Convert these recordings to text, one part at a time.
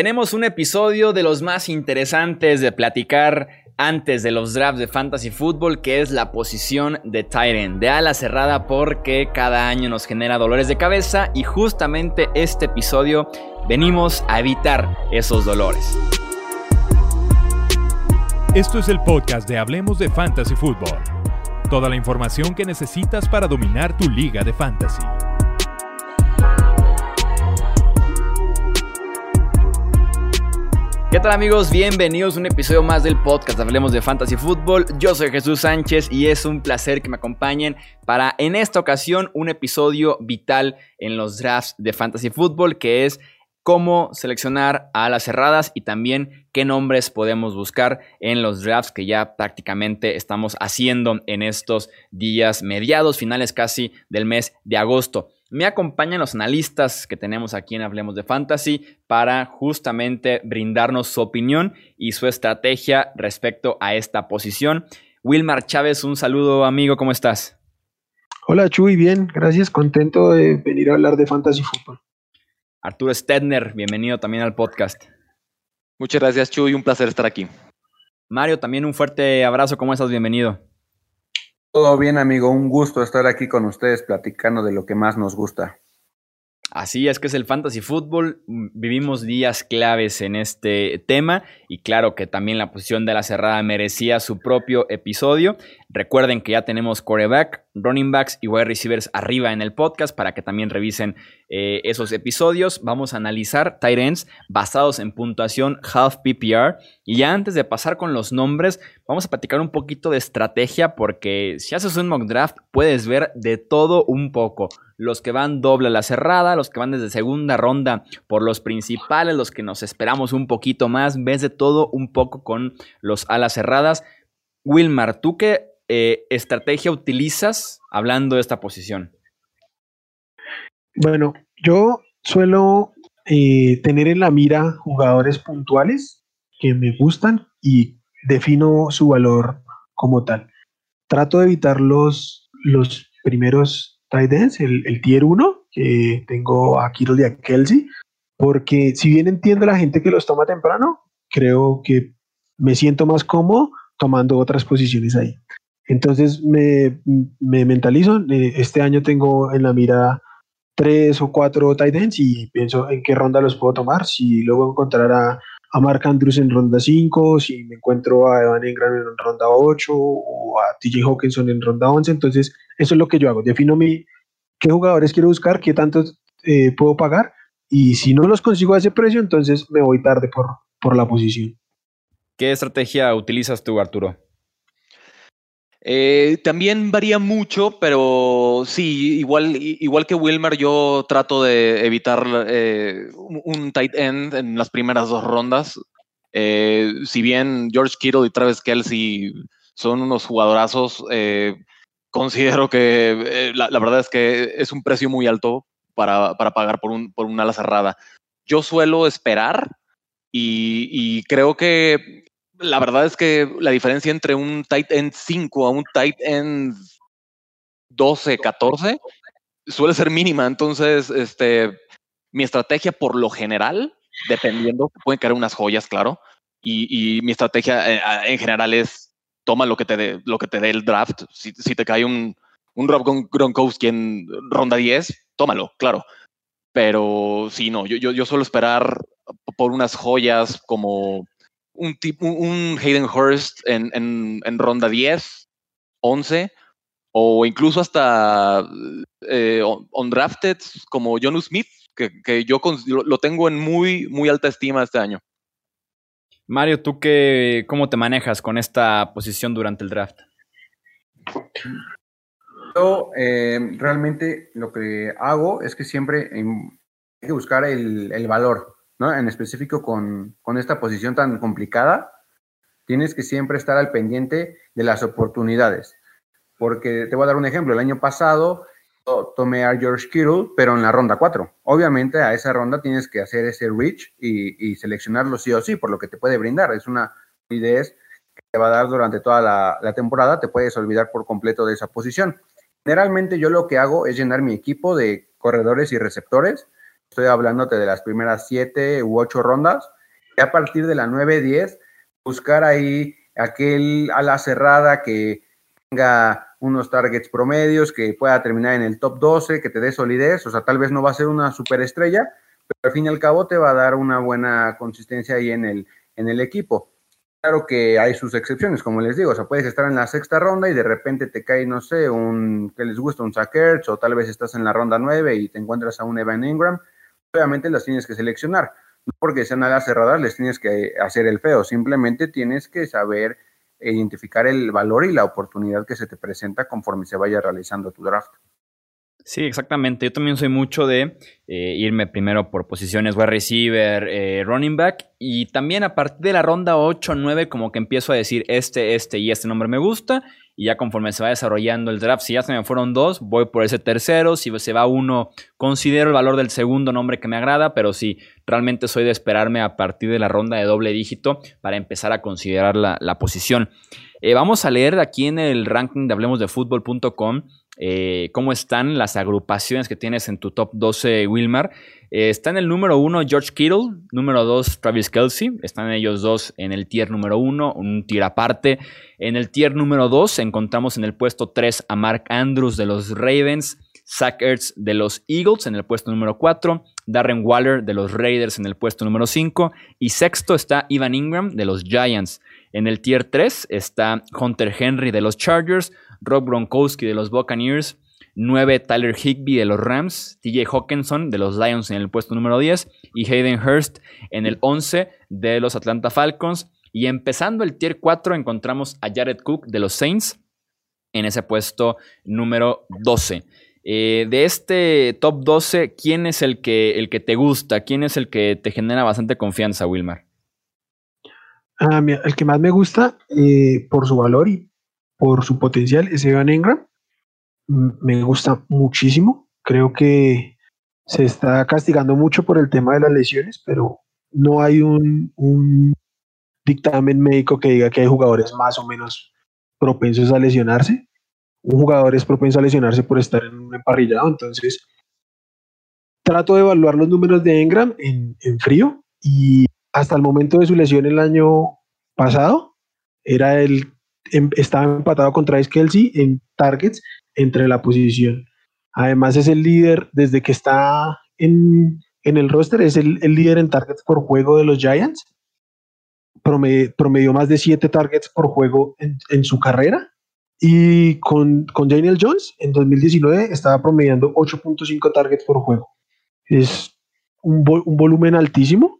Tenemos un episodio de los más interesantes de platicar antes de los drafts de Fantasy Football, que es la posición de Tyrant, de ala cerrada, porque cada año nos genera dolores de cabeza y justamente este episodio venimos a evitar esos dolores. Esto es el podcast de Hablemos de Fantasy Football. Toda la información que necesitas para dominar tu liga de fantasy. ¿Qué tal amigos? Bienvenidos a un episodio más del podcast Hablemos de Fantasy Football. Yo soy Jesús Sánchez y es un placer que me acompañen para en esta ocasión un episodio vital en los drafts de Fantasy Football que es cómo seleccionar a las cerradas y también qué nombres podemos buscar en los drafts que ya prácticamente estamos haciendo en estos días mediados, finales casi del mes de agosto. Me acompañan los analistas que tenemos aquí en Hablemos de Fantasy para justamente brindarnos su opinión y su estrategia respecto a esta posición. Wilmar Chávez, un saludo amigo, ¿cómo estás? Hola Chuy, bien, gracias, contento de venir a hablar de Fantasy Football. Arturo Stedner, bienvenido también al podcast. Muchas gracias Chuy, un placer estar aquí. Mario, también un fuerte abrazo, ¿cómo estás? Bienvenido. Todo bien, amigo. Un gusto estar aquí con ustedes platicando de lo que más nos gusta. Así es que es el fantasy fútbol. Vivimos días claves en este tema y claro que también la posición de la cerrada merecía su propio episodio. Recuerden que ya tenemos coreback, running backs y wide receivers arriba en el podcast para que también revisen eh, esos episodios. Vamos a analizar tight ends basados en puntuación half PPR. Y ya antes de pasar con los nombres, vamos a platicar un poquito de estrategia porque si haces un mock draft puedes ver de todo un poco. Los que van doble a la cerrada, los que van desde segunda ronda por los principales, los que nos esperamos un poquito más, ves de todo un poco con los alas cerradas. Wilmar, ¿tú qué eh, estrategia utilizas hablando de esta posición? Bueno, yo suelo eh, tener en la mira jugadores puntuales que me gustan y defino su valor como tal. Trato de evitar los, los primeros tight ends, el, tier 1, que tengo a Kiro y a Kelsey, porque si bien entiendo la gente que los toma temprano, creo que me siento más cómodo tomando otras posiciones ahí. Entonces me, me mentalizo, eh, este año tengo en la mira tres o cuatro tight ends y pienso en qué ronda los puedo tomar, si luego encontrar a, a Mark Andrews en ronda 5, si me encuentro a Evan Engram en ronda 8 o a TJ Hawkinson en ronda 11, entonces eso es lo que yo hago, defino mi, qué jugadores quiero buscar, qué tantos eh, puedo pagar y si no los consigo a ese precio, entonces me voy tarde por, por la posición. ¿Qué estrategia utilizas tú, Arturo? Eh, también varía mucho, pero sí, igual, igual que Wilmer, yo trato de evitar eh, un tight end en las primeras dos rondas. Eh, si bien George Kittle y Travis Kelsey son unos jugadorazos, considero que la, verdad es que es un precio muy alto para, para pagar por, un, por una ala cerrada. Yo suelo esperar y, creo que la verdad es que la diferencia entre un tight end 5 a un tight end 12, 14 suele ser mínima. Entonces, este, mi estrategia por lo general, dependiendo, pueden caer unas joyas, claro. Y, mi estrategia eh, en general es toma lo que te dé, lo que te dé el draft. Si, te cae un, un Rob Gronkowski en ronda 10, tómalo, claro. Pero sí, no, yo, yo, yo suelo esperar por unas joyas como un, tipo, un Hayden Hurst en, en, ronda 10, 11, o incluso hasta eh, undrafted como Jonu Smith, que, que yo lo, tengo en muy, muy alta estima este año. Mario, ¿tú qué, cómo te manejas con esta posición durante el draft? Yo eh, realmente lo que hago es que siempre hay que buscar el, el valor. En específico con, esta posición tan complicada, tienes que siempre estar al pendiente de las oportunidades. Porque te voy a dar un ejemplo. El año pasado tomé a George Kittle, pero en la ronda 4. Obviamente a esa ronda tienes que hacer ese reach y, seleccionarlo sí o sí, por lo que te puede brindar. Es una idea que te va a dar durante toda la, la temporada. Te puedes olvidar por completo de esa posición. Generalmente yo lo que hago es llenar mi equipo de corredores y receptores. Estoy hablándote de las primeras siete u ocho rondas, y a partir de la 9-10, buscar ahí aquel a la cerrada que tenga unos targets promedios, que pueda terminar en el top 12, que te dé solidez, o sea, tal vez no va a ser una superestrella, pero al fin y al cabo te va a dar una buena consistencia ahí en el, en el equipo. Claro que hay sus excepciones, como les digo, o sea, puedes estar en la sexta ronda y de repente te cae, no sé, un que les gusta un Sackers, o tal vez estás en la ronda 9 y te encuentras a un Evan Ingram, obviamente las tienes que seleccionar. No porque sean alas cerradas les tienes que hacer el feo, simplemente tienes que saber identificar el valor y la oportunidad que se te presenta conforme se vaya realizando tu draft. Sí, exactamente. Yo también soy mucho de eh, irme primero por posiciones wide receiver, eh, running back y también a partir de la ronda 8 o 9 como que empiezo a decir este, este y este nombre me gusta y ya conforme se va desarrollando el draft, si ya se me fueron dos, voy por ese tercero, si se va uno, considero el valor del segundo nombre que me agrada, pero sí, realmente soy de esperarme a partir de la ronda de doble dígito para empezar a considerar la, posición. Eh, vamos a leer aquí en el ranking de hablemosdefutbol.com eh, cómo están las agrupaciones que tienes en tu top 12, Wilmar. Eh, está en el número 1 George Kittle, número 2 Travis Kelsey, están ellos dos en el tier número 1, un tier aparte. En el tier número 2 encontramos en el puesto 3 a Mark Andrews de los Ravens, Zach Ertz de los Eagles en el puesto número 4, Darren Waller de los Raiders en el puesto número 5 y sexto está Ivan Ingram de los Giants. En el tier 3 está Hunter Henry de los Chargers, Rob Gronkowski de los Buccaneers, 9 Tyler Higby de los Rams, TJ Hawkinson de los Lions en el puesto número 10 y Hayden Hurst en el 11 de los Atlanta Falcons. Y empezando el tier 4 encontramos a Jared Cook de los Saints en ese puesto número 12. Eh, de este top 12, ¿quién es el que, el que te gusta? ¿Quién es el que te genera bastante confianza, Wilmar? Ah, el que más me gusta eh, por su valor y por su potencial es Evan Engram. Me gusta muchísimo. Creo que se está castigando mucho por el tema de las lesiones, pero no hay un, dictamen médico que diga que hay jugadores más o menos propensos a lesionarse. Un jugador es propenso a lesionarse por estar en un emparrillado, entonces trato de evaluar los números de Engram en, en frío y hasta el momento de su lesión el año pasado era el Em, estaba empatado con Travis Kelsey en targets entre la posición. Además es el líder desde que está en, el roster, es el, líder en targets por juego de los Giants. promedió más de 7 targets por juego en, su carrera. Y con, con, Daniel Jones en 2019 estaba promediando 8.5 targets por juego. Es un, un volumen altísimo.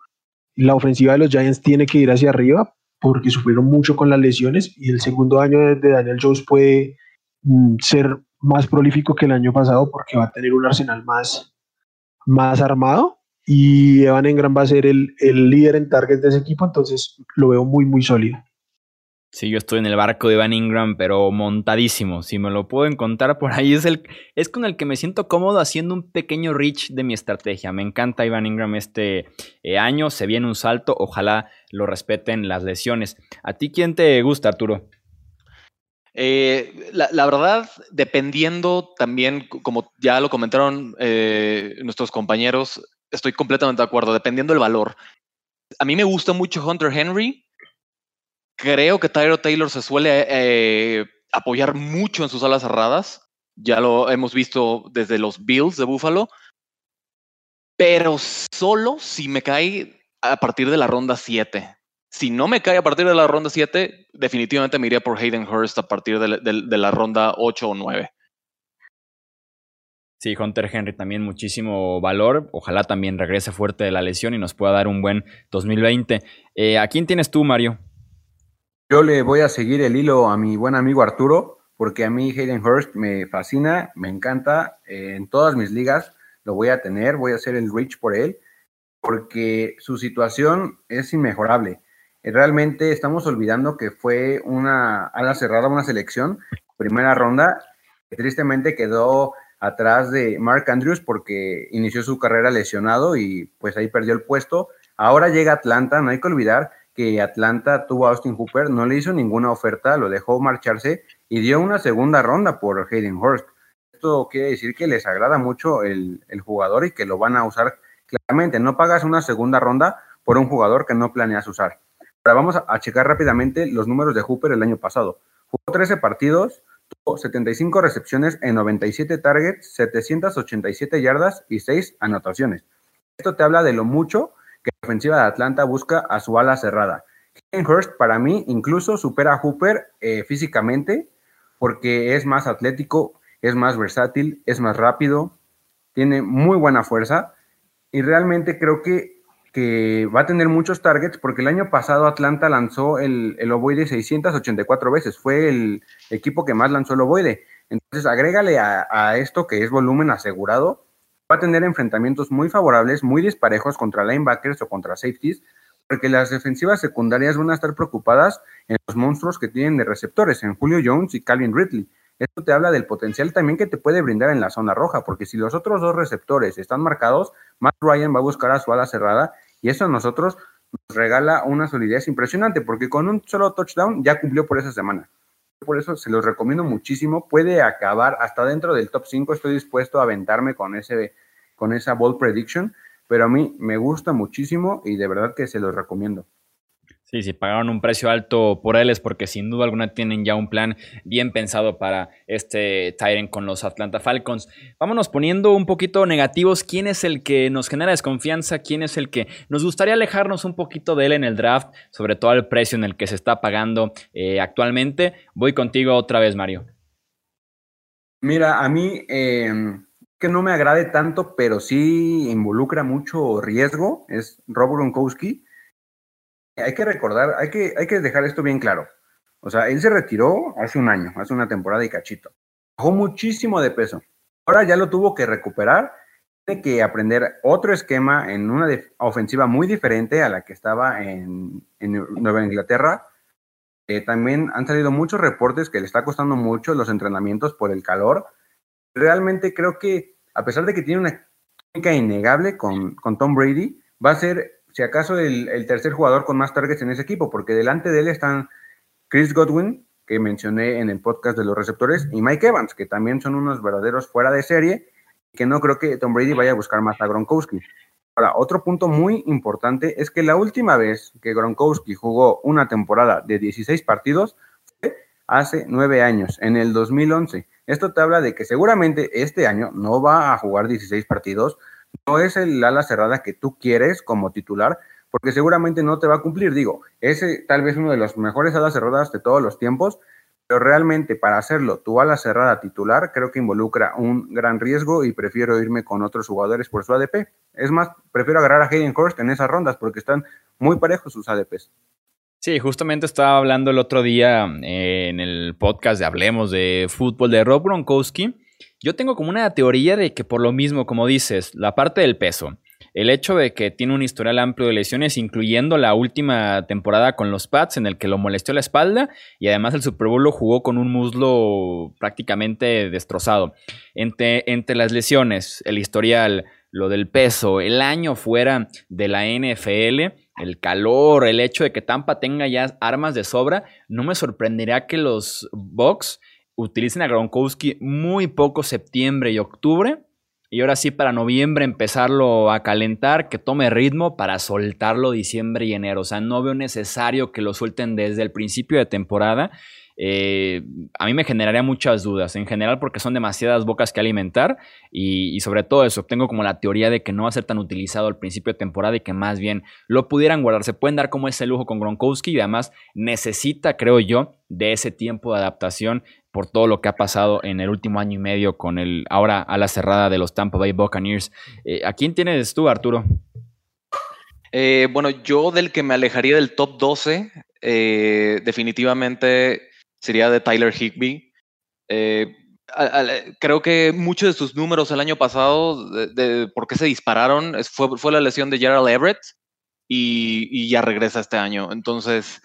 La ofensiva de los Giants tiene que ir hacia arriba porque sufrieron mucho con las lesiones y el segundo año de, Daniel Jones puede mm, ser más prolífico que el año pasado porque va a tener un arsenal más, más armado y Evan Engram va a ser el, el líder en targets de ese equipo, entonces lo veo muy, muy sólido. Sí, yo estoy en el barco de Van Ingram, pero montadísimo. Si me lo puedo encontrar por ahí, es, el, es con el que me siento cómodo haciendo un pequeño reach de mi estrategia. Me encanta Ivan Ingram este eh, año, se viene un salto, ojalá lo respeten las lesiones. ¿A ti quién te gusta, Arturo? Eh, la, verdad, dependiendo también, como ya lo comentaron eh, nuestros compañeros, estoy completamente de acuerdo, dependiendo del valor. A mí me gusta mucho Hunter Henry, Creo que Tyro Taylor se suele eh, apoyar mucho en sus alas cerradas. Ya lo hemos visto desde los Bills de Buffalo. Pero solo si me cae a partir de la ronda 7. Si no me cae a partir de la ronda 7, definitivamente me iría por Hayden Hurst a partir de, la ronda 8 o 9. Sí, Hunter Henry también muchísimo valor. Ojalá también regrese fuerte de la lesión y nos pueda dar un buen 2020. Eh, ¿A quién tienes tú, Mario? Yo le voy a seguir el hilo a mi buen amigo Arturo, porque a mí Hayden Hurst me fascina, me encanta. Eh, en todas mis ligas lo voy a tener, voy a hacer el reach por él, porque su situación es inmejorable. Eh, realmente estamos olvidando que fue una ala cerrada, una selección, primera ronda, que tristemente quedó atrás de Mark Andrews porque inició su carrera lesionado y pues ahí perdió el puesto. Ahora llega Atlanta, no hay que olvidar que Atlanta tuvo a Austin Hooper, no le hizo ninguna oferta, lo dejó marcharse y dio una segunda ronda por Hayden Hurst. Esto quiere decir que les agrada mucho el, jugador y que lo van a usar Claramente, no pagas una segunda ronda por un jugador que no planeas usar. Ahora vamos a, checar rápidamente los números de Hooper el año pasado. Jugó 13 partidos, tuvo 75 recepciones en 97 targets, 787 yardas y 6 anotaciones. Esto te habla de lo mucho que la ofensiva de Atlanta busca a su ala cerrada. Hurst para mí incluso supera a Hooper eh, físicamente porque es más atlético, es más versátil, es más rápido, tiene muy buena fuerza y realmente creo que, que va a tener muchos targets porque el año pasado Atlanta lanzó el, el ovoide 684 veces, fue el equipo que más lanzó el ovoide. Entonces agrégale a, a esto que es volumen asegurado, va a tener enfrentamientos muy favorables, muy disparejos contra linebackers o contra safeties, porque las defensivas secundarias van a estar preocupadas en los monstruos que tienen de receptores, en Julio Jones y Calvin Ridley. Esto te habla del potencial también que te puede brindar en la zona roja, porque si los otros dos receptores están marcados, Matt Ryan va a buscar a su ala cerrada y eso a nosotros nos regala una solidez impresionante, porque con un solo touchdown ya cumplió por esa semana. Por eso se los recomiendo muchísimo. Puede acabar hasta dentro del top 5. Estoy dispuesto a aventarme con, ese, con esa ball prediction, pero a mí me gusta muchísimo y de verdad que se los recomiendo. Sí, si pagaron un precio alto por él es porque sin duda alguna tienen ya un plan bien pensado para este Tyrant con los Atlanta Falcons. Vámonos poniendo un poquito negativos. ¿Quién es el que nos genera desconfianza? ¿Quién es el que nos gustaría alejarnos un poquito de él en el draft? Sobre todo el precio en el que se está pagando eh, actualmente. Voy contigo otra vez, Mario. Mira, a mí em, que no me agrade tanto, pero sí involucra mucho riesgo, es Rob Gronkowski hay que recordar, hay que, hay que dejar esto bien claro. O sea, él se retiró hace un año, hace una temporada y cachito. Bajó muchísimo de peso. Ahora ya lo tuvo que recuperar. Tiene que aprender otro esquema en una ofensiva muy diferente a la que estaba en, Nueva Inglaterra. Eh, también han salido muchos reportes que le está costando mucho los entrenamientos por el calor. Realmente creo que, a pesar de que tiene una técnica innegable con, con Tom Brady, va a ser si acaso el, tercer jugador con más targets en ese equipo, porque delante de él están Chris Godwin, que mencioné en el podcast de los receptores, y Mike Evans, que también son unos verdaderos fuera de serie, que no creo que Tom Brady vaya a buscar más a Gronkowski. Ahora, otro punto muy importante es que la última vez que Gronkowski jugó una temporada de 16 partidos fue hace nueve años, en el 2011. Esto te habla de que seguramente este año no va a jugar 16 partidos, no es el ala cerrada que tú quieres como titular, porque seguramente no te va a cumplir. Digo, ese tal vez uno de los mejores alas cerradas de todos los tiempos, pero realmente para hacerlo tu ala cerrada titular creo que involucra un gran riesgo y prefiero irme con otros jugadores por su ADP. Es más, prefiero agarrar a Hayden Hurst en esas rondas porque están muy parejos sus ADPs. Sí, justamente estaba hablando el otro día eh, en el podcast de Hablemos de Fútbol de Rob Gronkowski yo tengo como una teoría de que por lo mismo, como dices, la parte del peso, el hecho de que tiene un historial amplio de lesiones, incluyendo la última temporada con los Pats, en el que lo molestó la espalda, y además el Super Bowl lo jugó con un muslo prácticamente destrozado. Entre, entre las lesiones, el historial, lo del peso, el año fuera de la NFL, el calor, el hecho de que Tampa tenga ya armas de sobra, no me sorprendería que los Bucks utilicen a Gronkowski muy poco septiembre y octubre. Y ahora sí, para noviembre empezarlo a calentar, que tome ritmo para soltarlo diciembre y enero. O sea, no veo necesario que lo suelten desde el principio de temporada. Eh, a mí me generaría muchas dudas, en general porque son demasiadas bocas que alimentar y, sobre todo eso, tengo como la teoría de que no va a ser tan utilizado al principio de temporada y que más bien lo pudieran guardar, se pueden dar como ese lujo con Gronkowski y además necesita, creo yo, de ese tiempo de adaptación por todo lo que ha pasado en el último año y medio con el ahora a la cerrada de los Tampa Bay Buccaneers. Eh, ¿A quién tienes tú, Arturo? Eh, bueno, yo del que me alejaría del top 12, eh, definitivamente sería de Tyler Higby. creo que muchos de sus números el año pasado, de, por qué se dispararon, fue, fue, la lesión de Gerald Everett y, y ya regresa este año. Entonces,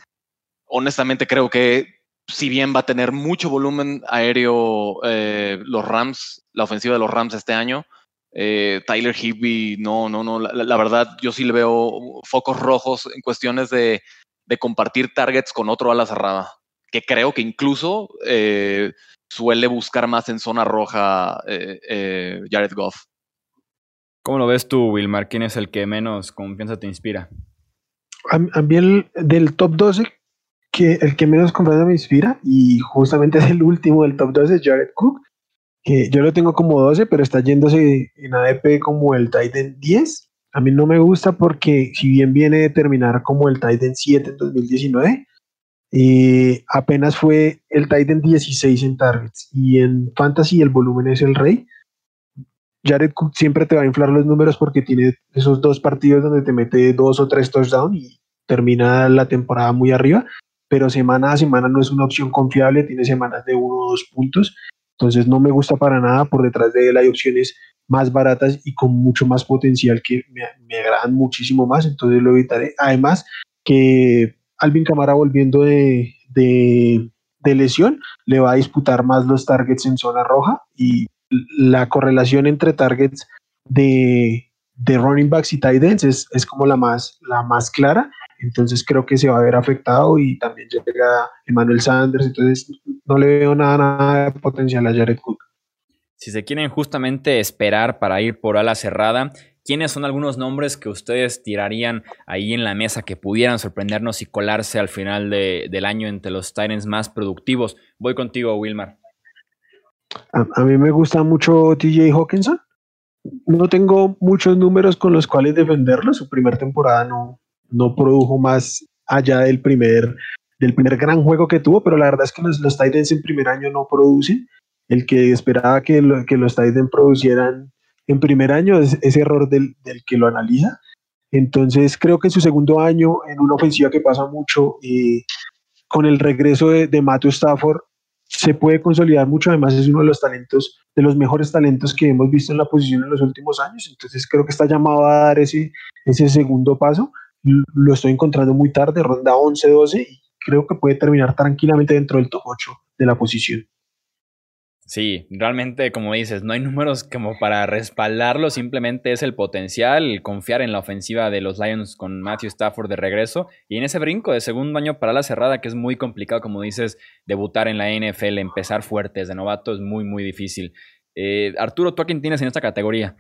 honestamente creo que si bien va a tener mucho volumen aéreo eh, los Rams, la ofensiva de los Rams este año, eh, Tyler Higby, no, no, no, la, verdad yo sí le veo focos rojos en cuestiones de, compartir targets con otro ala cerrada, que creo que incluso eh, suele buscar más en zona roja Jared Goff. ¿Cómo lo ves tú, Wilmar? ¿Quién es el que menos confianza te inspira? A, mí el, del top 12, que el que menos confianza me inspira, y justamente es el último del top 12, Jared Cook, que yo lo tengo como 12, pero está yéndose en ADP como el Titan 10. A mí no me gusta porque si bien viene de terminar como el Titan 7 en 2019, eh, apenas fue el Titan 16 en targets y en fantasy el volumen es el rey. Jared Cook siempre te va a inflar los números porque tiene esos dos partidos donde te mete dos o tres touchdowns y termina la temporada muy arriba, pero semana a semana no es una opción confiable, tiene semanas de uno o dos puntos, entonces no me gusta para nada, por detrás de él hay opciones más baratas y con mucho más potencial que me, agradan muchísimo más, entonces lo evitaré. Además que Alvin Camara volviendo de, de, de lesión le va a disputar más los targets en zona roja y la correlación entre targets de, de running backs y tight ends es, es, como la más, la más clara. Entonces creo que se va a ver afectado y también llega Emmanuel Sanders. Entonces no le veo nada, nada de potencial a Jared Cook. Si se quieren justamente esperar para ir por ala cerrada, ¿quiénes son algunos nombres que ustedes tirarían ahí en la mesa que pudieran sorprendernos y colarse al final de, del año entre los Titans más productivos? Voy contigo, Wilmar. A, mí me gusta mucho TJ Hawkinson. No tengo muchos números con los cuales defenderlo. Su primera temporada no, no produjo más allá del primer, del primer gran juego que tuvo, pero la verdad es que los, los Titans en primer año no producen. El que esperaba que, que los Titans producieran en primer año es ese error del, del, que lo analiza. Entonces creo que en su segundo año, en una ofensiva que pasa mucho, eh, con el regreso de, de Matthew Stafford, se puede consolidar mucho, además es uno de los talentos, de los mejores talentos que hemos visto en la posición en los últimos años, entonces creo que está llamado a dar ese, ese segundo paso, lo estoy encontrando muy tarde, ronda 11-12, y creo que puede terminar tranquilamente dentro del top 8 de la posición. Sí, realmente, como dices, no hay números como para respaldarlo, simplemente es el potencial, confiar en la ofensiva de los Lions con Matthew Stafford de regreso y en ese brinco de segundo año para la cerrada, que es muy complicado, como dices, debutar en la NFL, empezar fuertes de novato es muy, muy difícil. Eh, Arturo, ¿tú a quién tienes en esta categoría?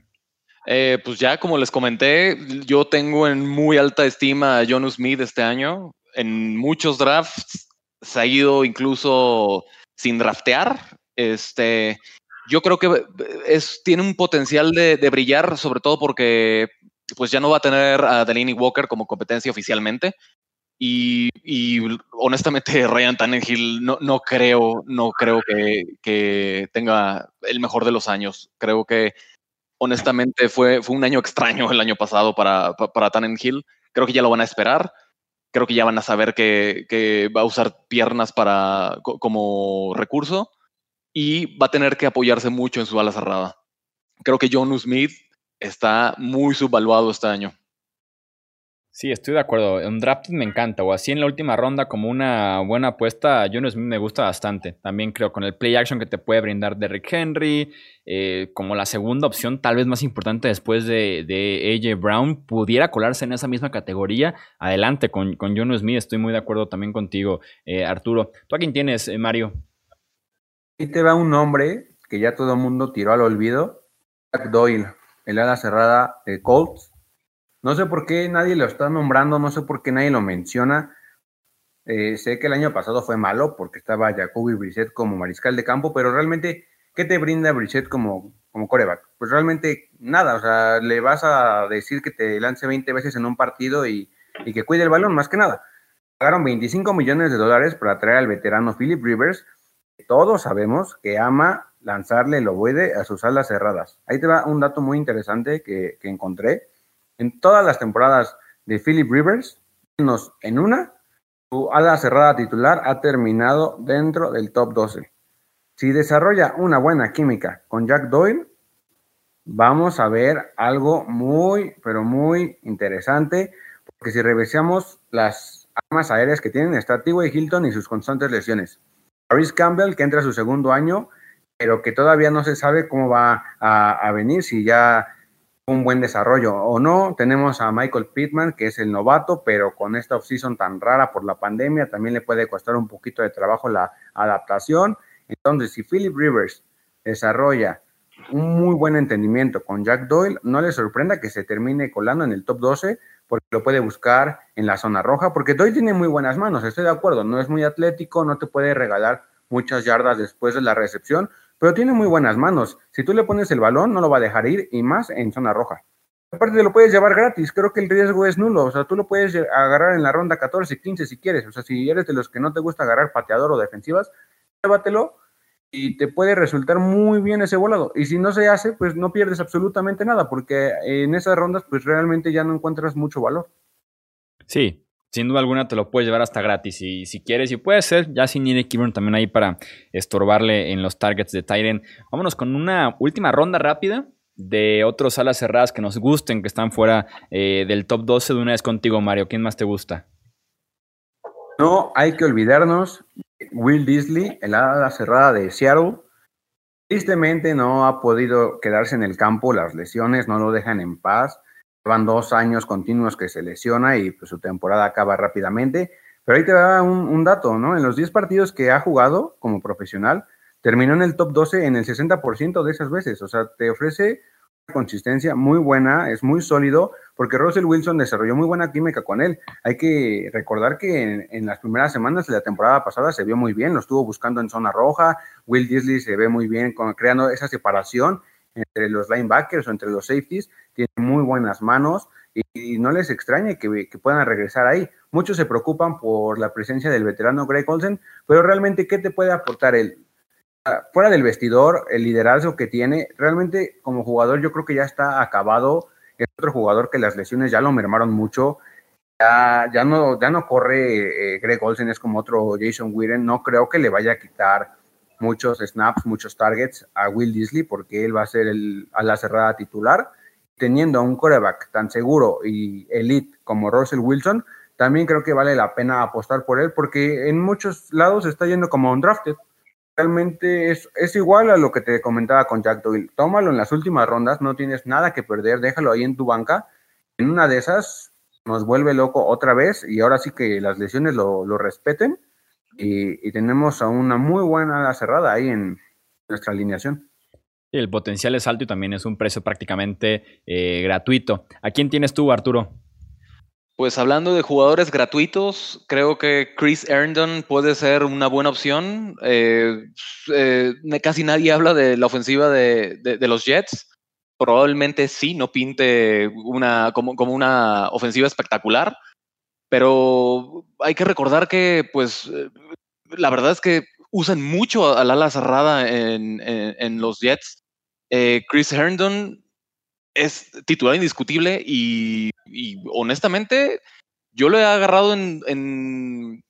Eh, pues ya, como les comenté, yo tengo en muy alta estima a John Smith este año. En muchos drafts se ha ido incluso sin draftear este, yo creo que es, tiene un potencial de, brillar, sobre todo porque pues ya no va a tener a Delaney Walker como competencia oficialmente. Y, honestamente Ryan Tannehill no, no creo, no creo que, tenga el mejor de los años. Creo que honestamente fue, fue un año extraño el año pasado para, para Tannehill. Creo que ya lo van a esperar. Creo que ya van a saber que, que va a usar piernas para, como recurso y va a tener que apoyarse mucho en su ala cerrada. Creo que John Smith está muy subvaluado este año. Sí, estoy de acuerdo. Un draft me encanta, o así en la última ronda como una buena apuesta, John Smith me gusta bastante. También creo con el play action que te puede brindar Derrick Henry, eh, como la segunda opción, tal vez más importante después de, de, AJ Brown, pudiera colarse en esa misma categoría. Adelante con, con John Smith, estoy muy de acuerdo también contigo, eh, Arturo. ¿Tú a quién tienes, eh, Mario? Ahí te va un nombre que ya todo el mundo tiró al olvido. Jack Doyle, el ala cerrada Colts. No sé por qué nadie lo está nombrando, no sé por qué nadie lo menciona. Eh, sé que el año pasado fue malo porque estaba Jacoby Brissett como mariscal de campo, pero realmente, ¿qué te brinda Brissett como, como coreback? Pues realmente nada, o sea, le vas a decir que te lance 20 veces en un partido y, y que cuide el balón, más que nada. Pagaron 25 millones de dólares para traer al veterano Philip Rivers, todos sabemos que ama lanzarle el ovoide a sus alas cerradas. Ahí te va un dato muy interesante que, encontré. En todas las temporadas de Philip Rivers, menos en una, su ala cerrada titular ha terminado dentro del top 12. Si desarrolla una buena química con Jack Doyle, vamos a ver algo muy, pero muy interesante, porque si revisamos las armas aéreas que tienen, está T.Y. Hilton y sus constantes lesiones. Paris Campbell, que entra a su segundo año, pero que todavía no se sabe cómo va a, venir, si ya un buen desarrollo o no. Tenemos a Michael Pittman, que es el novato, pero con esta offseason tan rara por la pandemia, también le puede costar un poquito de trabajo la adaptación. Entonces, si Philip Rivers desarrolla un muy buen entendimiento con Jack Doyle, no le sorprenda que se termine colando en el top 12 porque lo puede buscar en la zona roja, porque Doyle tiene muy buenas manos, estoy de acuerdo, no es muy atlético, no te puede regalar muchas yardas después de la recepción, pero tiene muy buenas manos. Si tú le pones el balón, no lo va a dejar ir y más en zona roja. Aparte, te lo puedes llevar gratis, creo que el riesgo es nulo, o sea, tú lo puedes agarrar en la ronda 14, 15 si quieres, o sea, si eres de los que no te gusta agarrar pateador o defensivas, llévatelo y te puede resultar muy bien ese volado. Y si no se hace, pues no pierdes absolutamente nada, porque en esas rondas, pues realmente ya no encuentras mucho valor. Sí, sin duda alguna te lo puedes llevar hasta gratis. Y si quieres, y puede ser, ya sin Nick Kibern también ahí para estorbarle en los targets de Tyren. Vámonos con una última ronda rápida de otros alas cerradas que nos gusten, que están fuera eh, del top 12. De una vez contigo, Mario. ¿Quién más te gusta? No hay que olvidarnos Will Disley, el ala cerrada de Seattle, tristemente no ha podido quedarse en el campo, las lesiones no lo dejan en paz. Llevan dos años continuos que se lesiona y pues, su temporada acaba rápidamente. Pero ahí te da un, dato, ¿no? En los 10 partidos que ha jugado como profesional, terminó en el top 12 en el 60% de esas veces. O sea, te ofrece consistencia muy buena, es muy sólido, porque Russell Wilson desarrolló muy buena química con él. Hay que recordar que en, las primeras semanas de la temporada pasada se vio muy bien, lo estuvo buscando en zona roja, Will Disley se ve muy bien con, creando esa separación entre los linebackers o entre los safeties, tiene muy buenas manos y, no les extrañe que, que, puedan regresar ahí. Muchos se preocupan por la presencia del veterano Greg Olsen, pero realmente, ¿qué te puede aportar él? fuera del vestidor, el liderazgo que tiene, realmente como jugador yo creo que ya está acabado. Es otro jugador que las lesiones ya lo mermaron mucho. Ya, ya, no, ya no corre eh, Greg Olsen, es como otro Jason Witten. No creo que le vaya a quitar muchos snaps, muchos targets a Will Disley, porque él va a ser el, a la cerrada titular. Teniendo a un coreback tan seguro y elite como Russell Wilson, también creo que vale la pena apostar por él, porque en muchos lados está yendo como un drafted realmente es, es, igual a lo que te comentaba con Jack Doyle. Tómalo en las últimas rondas, no tienes nada que perder, déjalo ahí en tu banca. En una de esas nos vuelve loco otra vez y ahora sí que las lesiones lo, lo respeten y, y, tenemos a una muy buena cerrada ahí en nuestra alineación. El potencial es alto y también es un precio prácticamente eh, gratuito. ¿A quién tienes tú, Arturo? Pues hablando de jugadores gratuitos, creo que Chris Herndon puede ser una buena opción. Eh, eh, casi nadie habla de la ofensiva de, los Jets. Probablemente sí, no pinte una, como, como, una ofensiva espectacular, pero hay que recordar que, pues, eh, la verdad es que usan mucho al ala cerrada en, en los Jets. Chris Herndon es titular indiscutible y, honestamente yo lo he agarrado en,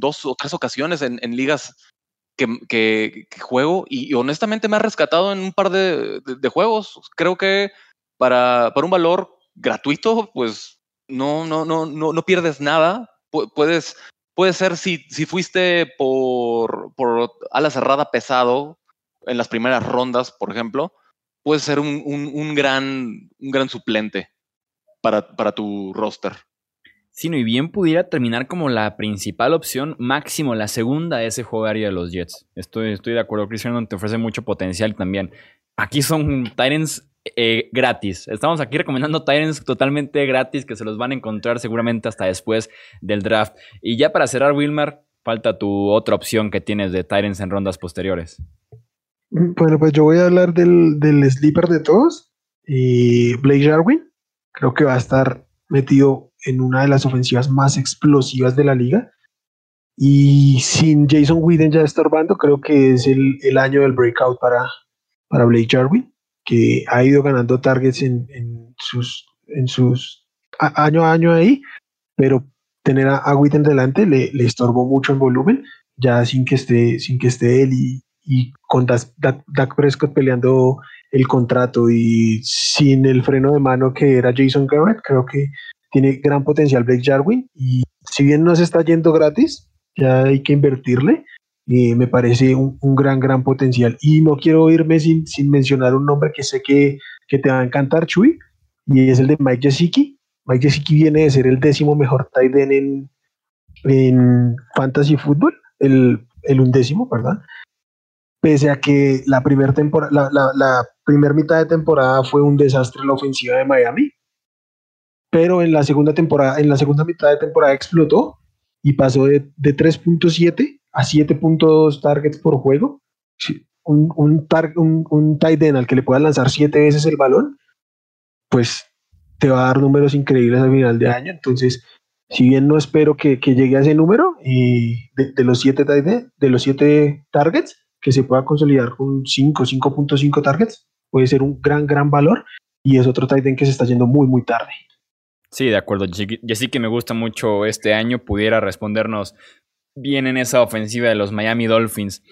dos o tres ocasiones en, ligas que, juego y, honestamente me ha rescatado en un par de, juegos. Creo que para, para, un valor gratuito, pues no, no, no, no, no pierdes nada. puedes, puede ser si, si fuiste por, por ala cerrada pesado en las primeras rondas, por ejemplo, puede ser un, gran, un gran suplente para, para tu roster. Sí, no, y bien pudiera terminar como la principal opción, máximo la segunda ese jugaría de los Jets. Estoy, estoy de acuerdo, Chris te ofrece mucho potencial también. Aquí son Titans eh, gratis. Estamos aquí recomendando Titans totalmente gratis que se los van a encontrar seguramente hasta después del draft. Y ya para cerrar, Wilmar, falta tu otra opción que tienes de Titans en rondas posteriores. Bueno, pues yo voy a hablar del, del sleeper de todos. Y Blake Jarwin, creo que va a estar metido en una de las ofensivas más explosivas de la liga. Y sin Jason Whedon ya estorbando, creo que es el, el, año del breakout para, para Blake Jarwin, que ha ido ganando targets en, en sus, en sus año a año ahí, pero tener a, a Whedon delante le, le, estorbó mucho en volumen, ya sin que esté, sin que esté él y, y con Dak, Prescott peleando el contrato y sin el freno de mano que era Jason Garrett, creo que tiene gran potencial Blake Jarwin y si bien no se está yendo gratis, ya hay que invertirle y me parece un, gran, gran potencial. Y no quiero irme sin, sin mencionar un nombre que sé que, que, te va a encantar, Chuy, y es el de Mike Gesicki. Mike Gesicki viene de ser el décimo mejor tight end en, en fantasy football, el, el undécimo, ¿verdad? pese a que la primera temporada, la, primera mitad de temporada fue un desastre la ofensiva de Miami, pero en la segunda temporada, en la segunda mitad de temporada explotó y pasó de, de 3.7 a 7.2 targets por juego. Un, un, un, un tight end al que le puedas lanzar siete veces el balón, pues te va a dar números increíbles al final de año. Entonces, si bien no espero que, que llegue a ese número y de, de los siete de los siete targets, que se pueda consolidar con 5, 5.5 targets, puede ser un gran, gran valor. Y es otro tight end que se está yendo muy, muy tarde. Sí, de acuerdo. Sí que me gusta mucho este año, pudiera respondernos bien en esa ofensiva de los Miami Dolphins.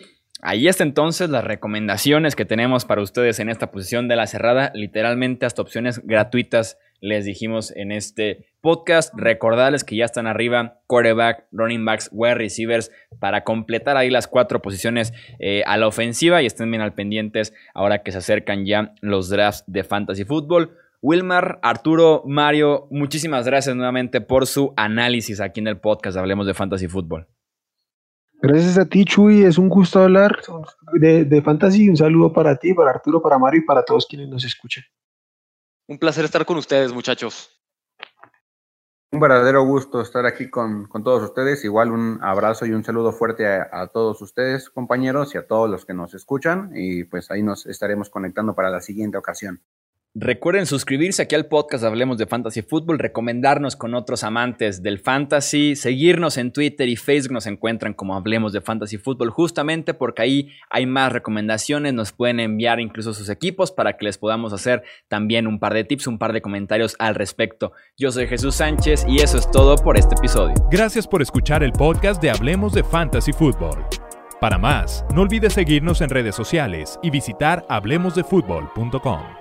Ahí está entonces las recomendaciones que tenemos para ustedes en esta posición de la cerrada, literalmente hasta opciones gratuitas les dijimos en este podcast. Recordarles que ya están arriba quarterback, running backs, wide receivers para completar ahí las cuatro posiciones eh, a la ofensiva y estén bien al pendientes ahora que se acercan ya los drafts de fantasy football. Wilmar, Arturo, Mario, muchísimas gracias nuevamente por su análisis aquí en el podcast Hablemos de Fantasy Football. Gracias a ti, Chuy. Es un gusto hablar de, de fantasy. Un saludo para ti, para Arturo, para Mario y para todos quienes nos escuchan. Un placer estar con ustedes, muchachos. Un verdadero gusto estar aquí con, todos ustedes. Igual un abrazo y un saludo fuerte a, todos ustedes, compañeros, y a todos los que nos escuchan. Y pues ahí nos estaremos conectando para la siguiente ocasión. Recuerden suscribirse aquí al podcast Hablemos de Fantasy Football, recomendarnos con otros amantes del fantasy, seguirnos en Twitter y Facebook nos encuentran como Hablemos de Fantasy Football, justamente porque ahí hay más recomendaciones, nos pueden enviar incluso sus equipos para que les podamos hacer también un par de tips, un par de comentarios al respecto. Yo soy Jesús Sánchez y eso es todo por este episodio. Gracias por escuchar el podcast de Hablemos de Fantasy Football. Para más, no olvides seguirnos en redes sociales y visitar hablemosdefutbol.com.